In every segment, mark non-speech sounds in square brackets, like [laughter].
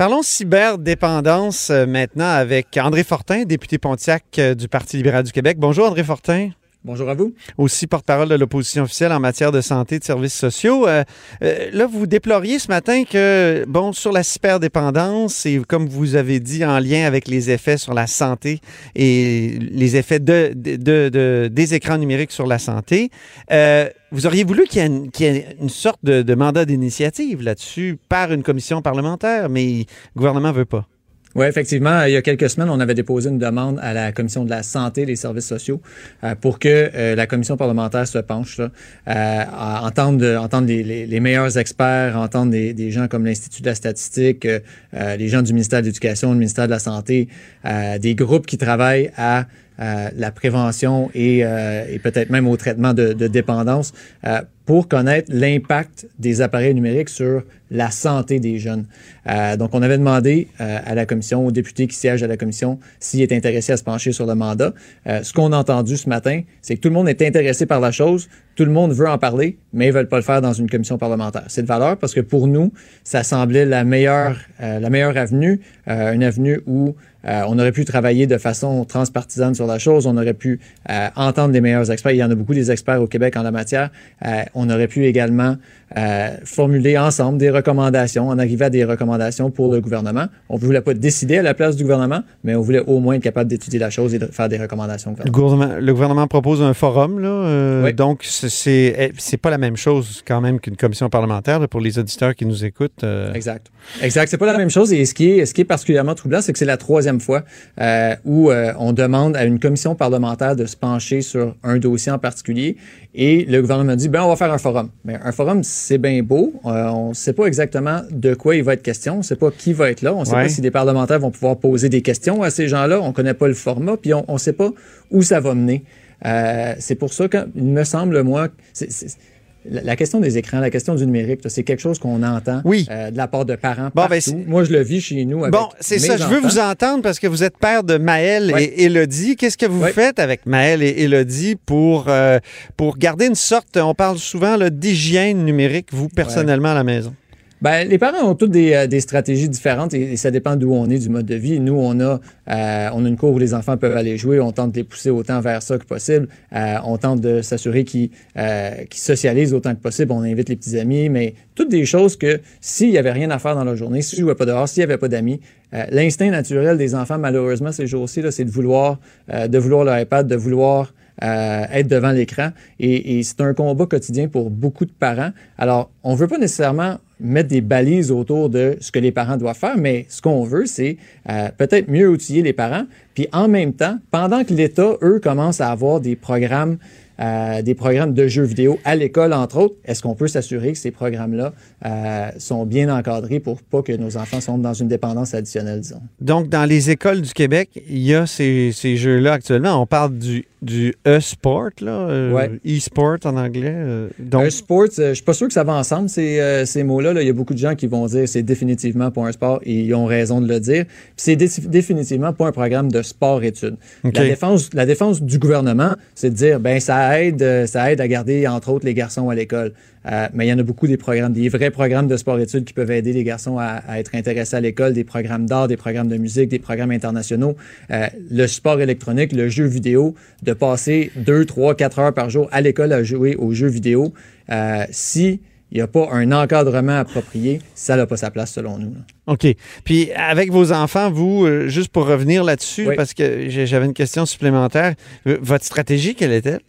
Parlons cyberdépendance euh, maintenant avec André Fortin, député Pontiac euh, du Parti libéral du Québec. Bonjour André Fortin. Bonjour à vous. Aussi porte-parole de l'opposition officielle en matière de santé et de services sociaux. Euh, euh, là, vous déploriez ce matin que, bon, sur la cyberdépendance, et comme vous avez dit, en lien avec les effets sur la santé et les effets de, de, des écrans numériques sur la santé, euh, vous auriez voulu qu'il y, ait une sorte de, mandat d'initiative là-dessus par une commission parlementaire, mais le gouvernement ne veut pas. Oui, effectivement. Il y a quelques semaines, on avait déposé une demande à la Commission de la santé et des services sociaux euh, pour que euh, la commission parlementaire se penche, là, euh, entendre, entendre les, meilleurs experts, entendre des, des gens comme l'Institut de la statistique, les gens du ministère de l'Éducation, le ministère de la Santé, des groupes qui travaillent à la prévention et, et peut-être même au traitement de, de dépendance pour connaître l'impact des appareils numériques sur la santé des jeunes. Euh, donc, on avait demandé euh, à la commission, aux députés qui siègent à la commission, s'ils étaient intéressés à se pencher sur le mandat. Euh, ce qu'on a entendu ce matin, c'est que tout le monde est intéressé par la chose, tout le monde veut en parler, mais ils veulent pas le faire dans une commission parlementaire. C'est de valeur parce que pour nous, ça semblait la meilleure, la meilleure avenue, une avenue où on aurait pu travailler de façon transpartisane sur la chose, on aurait pu entendre des meilleurs experts. Il y en a beaucoup des experts au Québec en la matière on aurait pu également euh, formuler ensemble des recommandations, en arriver à des recommandations pour le gouvernement. On ne voulait pas décider à la place du gouvernement, mais on voulait au moins être capable d'étudier la chose et de faire des recommandations. Le gouvernement, le gouvernement propose un forum, là, euh, donc c'est eh, c'est pas la même chose quand même qu'une commission parlementaire pour les auditeurs qui nous écoutent. Euh. Exact. Exact, c'est pas la même chose et ce qui est, ce qui est particulièrement troublant, c'est que c'est la troisième fois où on demande à une commission parlementaire de se pencher sur un dossier en particulier et le gouvernement dit, ben on va faire un forum. Mais un forum, c'est bien beau. Euh, on ne sait pas exactement de quoi il va être question. On ne sait pas qui va être là. On ne sait pas si des parlementaires vont pouvoir poser des questions à ces gens-là. On ne connaît pas le format, puis on ne sait pas où ça va mener. Euh, c'est pour ça qu'il me semble, moi, la question des écrans, la question du numérique, c'est quelque chose qu'on entend euh, de la part de parents ben, partout. Moi, je le vis chez nous. Avec bon, c'est ça. Je veux vous entendre parce que vous êtes père de Maël et Elodie. Qu'est-ce que vous faites avec Maël et Elodie pour, euh, pour garder une sorte, on parle souvent d'hygiène numérique, vous, personnellement, à la maison? Ben, les parents ont toutes des, euh, stratégies différentes et, ça dépend d'où on est, du mode de vie. Nous, on a, euh, on a une cour où les enfants peuvent aller jouer. On tente de les pousser autant vers ça que possible. Euh, on tente de s'assurer qu'ils socialisent autant que possible. On invite les petits amis, mais toutes des choses que s'il y avait rien à faire dans la journée, s'ils ne jouaient pas dehors, s'il n'y avait pas d'amis, l'instinct naturel des enfants, malheureusement, ces jours-ci, c'est de vouloir, de vouloir leur iPad, de vouloir être devant l'écran. Et, et c'est un combat quotidien pour beaucoup de parents. Alors, on veut pas nécessairement mettre des balises autour de ce que les parents doivent faire, mais ce qu'on veut, c'est euh, peut-être mieux outiller les parents. Puis en même temps, pendant que l'État, eux, commencent à avoir des programmes euh, des programmes de jeux vidéo à l'école, entre autres. Est-ce qu'on peut s'assurer que ces programmes-là euh, sont bien encadrés pour pas que nos enfants soient dans une dépendance additionnelle, disons? Donc, dans les écoles du Québec, il y a ces, ces jeux-là actuellement. On parle du du e-sport, là, euh, e-sport en anglais. Euh, donc... E-sport, euh, je suis pas sûr que ça va ensemble, ces, ces mots-là. Il y a beaucoup de gens qui vont dire c'est définitivement pas un sport et ils ont raison de le dire. c'est définitivement pas un programme de sport-études. La, défense, la défense du gouvernement, c'est de dire ben ça aide, ça aide à garder, entre autres, les garçons à l'école. Euh, mais il y en a beaucoup des programmes, des vrais programmes de sport-études qui peuvent aider les garçons à, être intéressés à l'école, des programmes d'art, des programmes de musique, des programmes internationaux. Euh, le sport électronique, le jeu vidéo, de passer deux, trois, quatre heures par jour à l'école à jouer aux jeux vidéo, euh, si il n'y a pas un encadrement approprié, ça n'a pas sa place selon nous. OK. Puis avec vos enfants, vous, juste pour revenir là-dessus, parce que j'avais une question supplémentaire, votre stratégie, quelle est-elle?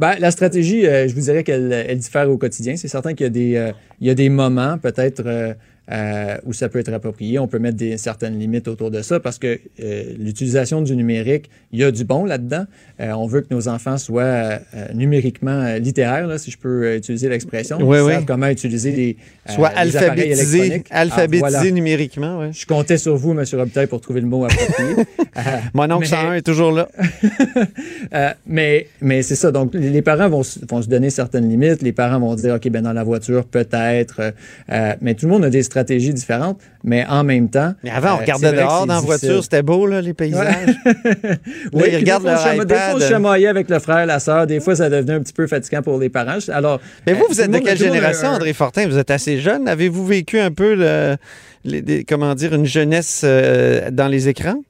Ben, la stratégie, euh, je vous dirais qu'elle elle diffère au quotidien. C'est certain qu'il y a des, euh, y a des moments, peut-être, euh, où ça peut être approprié. On peut mettre des, certaines limites autour de ça parce que euh, l'utilisation du numérique, il y a du bon là-dedans. Euh, on veut que nos enfants soient numériquement littéraires, là, si je peux utiliser l'expression. Oui, Ils oui. savent comment utiliser les, Soit les appareils alphabétisé, électroniques. Ah, voilà. numériquement. Je comptais sur vous, M. Robitaille, pour trouver le mot approprié. [laughs] Mon oncle mais- 101 est toujours là. [laughs] mais mais c'est ça. Donc, les parents vont, se- vont se donner certaines limites. Les parents vont dire, OK, ben dans la voiture, peut-être. mais tout le monde a des stratégies différentes. Mais en même temps... Mais avant, on euh, regardait dehors dans la voiture, c'était beau, là, les paysages. [laughs] Oui, ils regardent des fois, leur Des fois, on chamaillait avec le frère, la sœur. Des fois, ça devenait un petit peu fatigant pour les parents. Alors, Mais euh, vous, vous tout êtes de quelle génération, André Fortin? Vous êtes assez jeune. Avez-vous vécu un peu, le, les- comment dire, une jeunesse euh, dans les écrans?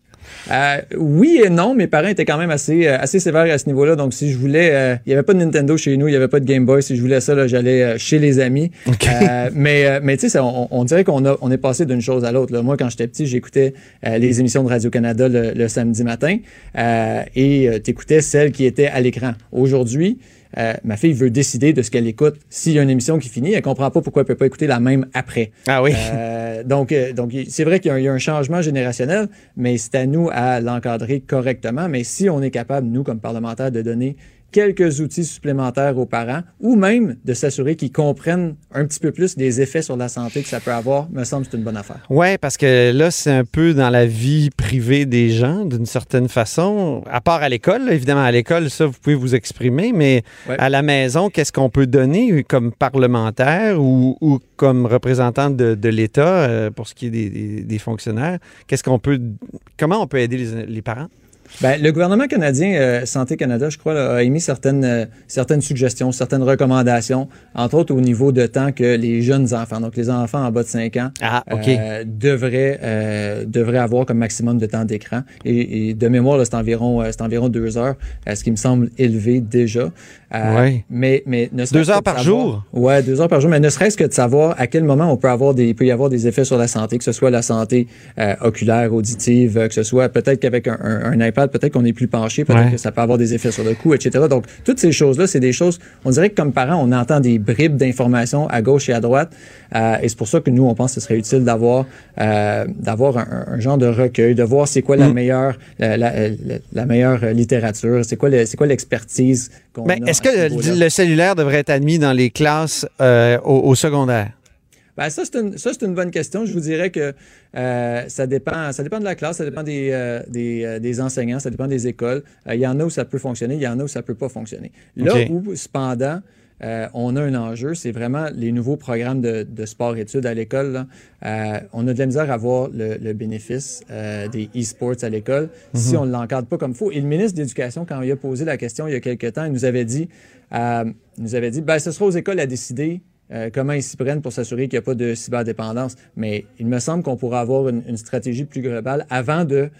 Euh, oui et non, mes parents étaient quand même assez, euh, assez sévères à ce niveau-là. Donc, si je voulais, euh, il n'y avait pas de Nintendo chez nous, il n'y avait pas de Game Boy. Si je voulais ça, j'allais chez les amis. Euh, mais, mais tu sais, on, on dirait qu'on a, on est passé d'une chose à l'autre. Moi, quand j'étais petit, j'écoutais les émissions de Radio-Canada le, le samedi matin et tu écoutais celles qui étaient à l'écran. Aujourd'hui, euh, ma fille veut décider de ce qu'elle écoute. S'il y a une émission qui finit, elle comprend pas pourquoi elle peut pas écouter la même après. Ah oui. Euh, donc, euh, donc il- c'est vrai qu'il y a un changement générationnel, mais c'est à nous à l'encadrer correctement. Mais si on est capable, nous, comme parlementaires, de donner quelques outils supplémentaires aux parents ou même de s'assurer qu'ils comprennent un petit peu plus des effets sur la santé que ça peut avoir, me semble c'est une bonne affaire. Oui, parce que là, c'est un peu dans la vie privée des gens, d'une certaine façon. À part à l'école, évidemment, à l'école, ça, vous pouvez vous exprimer, mais Ouais. à la maison, qu'est-ce qu'on peut donner comme parlementaire ou, ou comme représentant de, de l'État euh, pour ce qui est des, des- des fonctionnaires? Qu'est-ce qu'on peut. Comment on peut aider les, les parents? Ben, le gouvernement canadien, euh, Santé Canada, je crois, là, a émis certaines, euh, certaines suggestions, certaines recommandations, entre autres au niveau de temps que les jeunes enfants, donc les enfants en bas de 5 ans, Ah, euh, devraient, devraient avoir comme maximum de temps d'écran. Et, et de mémoire, c'est environ, c'est environ deux heures, ce qui me semble élevé déjà. Ouais. Mais, mais ne serait-ce Deux heures de par savoir- jour? Ouais, deux heures par jour, mais ne serait-ce que de savoir à quel moment on peut avoir des, il peut y avoir des effets sur la santé, que ce soit la santé oculaire, auditive, que ce soit peut-être qu'avec un, un- un peut-être qu'on est plus penché, peut-être Ouais. que ça peut avoir des effets sur le cou, etc. Donc, toutes ces choses-là, c'est des choses, on dirait que comme parents, on entend des bribes d'informations à gauche et à droite, euh, et c'est pour ça que nous, on pense que ce serait utile d'avoir euh, d'avoir un, un genre de recueil, de voir c'est quoi la meilleure la, la- la- la meilleure littérature, c'est quoi c'est quoi l'expertise qu'on Mais a est-ce que le, cellulaire devrait être admis dans les classes euh, au, au secondaire? Ben, ça, c'est une, bonne question. Je vous dirais que euh, ça, dépend, ça dépend de la classe, ça dépend des, euh, des, euh, des enseignants, ça dépend des écoles. Euh, Il y en a où ça peut fonctionner, il y en a où ça peut pas fonctionner. Là où, cependant, euh, on a un enjeu, c'est vraiment les nouveaux programmes de, de sport-études à l'école. Euh, on a de la misère à voir le, le bénéfice euh, des e-sports à l'école si on ne l'encadre pas comme il faut. Et le ministre de l'Éducation, quand il a posé la question il y a quelques temps, il nous avait dit, il nous avait dit ben, ce sera aux écoles à décider euh, comment ils s'y prennent pour s'assurer qu'il n'y a pas de cyberdépendance. Mais il me semble qu'on pourrait avoir une, une stratégie plus globale avant de,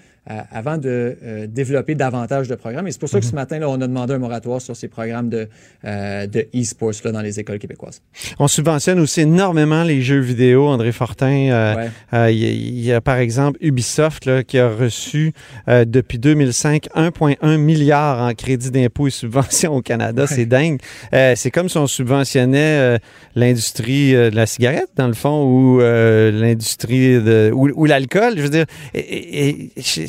avant de euh, développer davantage de programmes. Et c'est pour ça que ce matin, là, on a demandé un moratoire sur ces programmes de, euh, de e-sports là, dans les écoles québécoises. On subventionne aussi énormément les jeux vidéo, André Fortin. euh, Ouais. Euh, Il y, a- il y a par exemple Ubisoft là, qui a reçu euh, depuis 2005 1,1 milliard en crédit d'impôt et subventions au Canada. C'est dingue. Euh, c'est comme si on subventionnait euh, l'industrie de la cigarette, dans le fond, ou euh, l'industrie de ou, ou l'alcool. Je veux dire, et- et- et-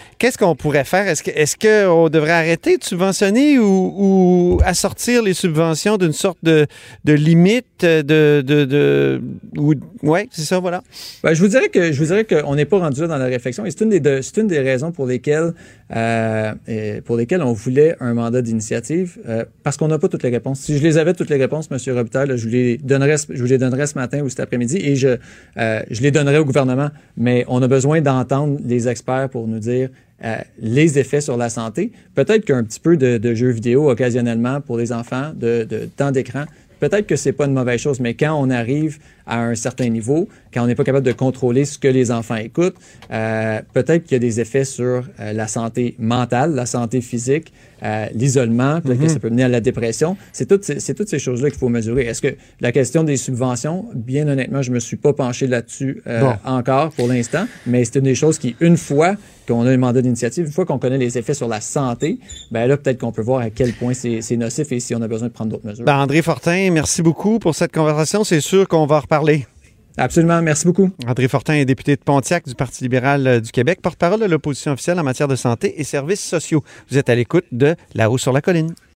Qu'est-ce qu'on pourrait faire? Est-ce qu'on devrait arrêter de subventionner ou, ou assortir les subventions d'une sorte de, de limite de, de, ou, ouais, c'est ça, voilà. Ben, je vous dirais que je vous dirais qu'on n'est pas rendu là dans la réflexion et c'est une des de- une des raisons pour lesquelles euh, pour lesquelles on voulait un mandat d'initiative euh, parce qu'on n'a pas toutes les réponses. Si je les avais toutes les réponses, Monsieur Robitaille, je vous les donnerais je vous les donnerais ce matin ou cet après-midi et je euh, je les donnerais au gouvernement. Mais on a besoin d'entendre les experts pour nous dire euh, les effets sur la santé. Peut-être qu'un petit peu de, de jeux vidéo occasionnellement pour les enfants, de, de temps d'écran, peut-être que c'est pas une mauvaise chose, mais quand on arrive à un certain niveau, quand on n'est pas capable de contrôler ce que les enfants écoutent, euh, peut-être qu'il y a des effets sur euh, la santé mentale, la santé physique, euh, l'isolement, peut-être que ça peut mener à la dépression. C'est toutes ces, c'est toutes ces choses-là qu'il faut mesurer. Est-ce que la question des subventions, bien honnêtement, je me suis pas penché là-dessus Bon. encore pour l'instant, mais c'est une des choses qui, une fois qu'on a un mandat d'initiative, une fois qu'on connaît les effets sur la santé, ben là, peut-être qu'on peut voir à quel point c'est nocif et si on a besoin de prendre d'autres mesures. Ben, André Fortin, merci beaucoup pour cette conversation. C'est sûr qu'on va en Absolument. Merci beaucoup. André Fortin est député de Pontiac du Parti libéral du Québec, porte-parole de l'opposition officielle en matière de santé et services sociaux. Vous êtes à l'écoute de La haut sur la colline.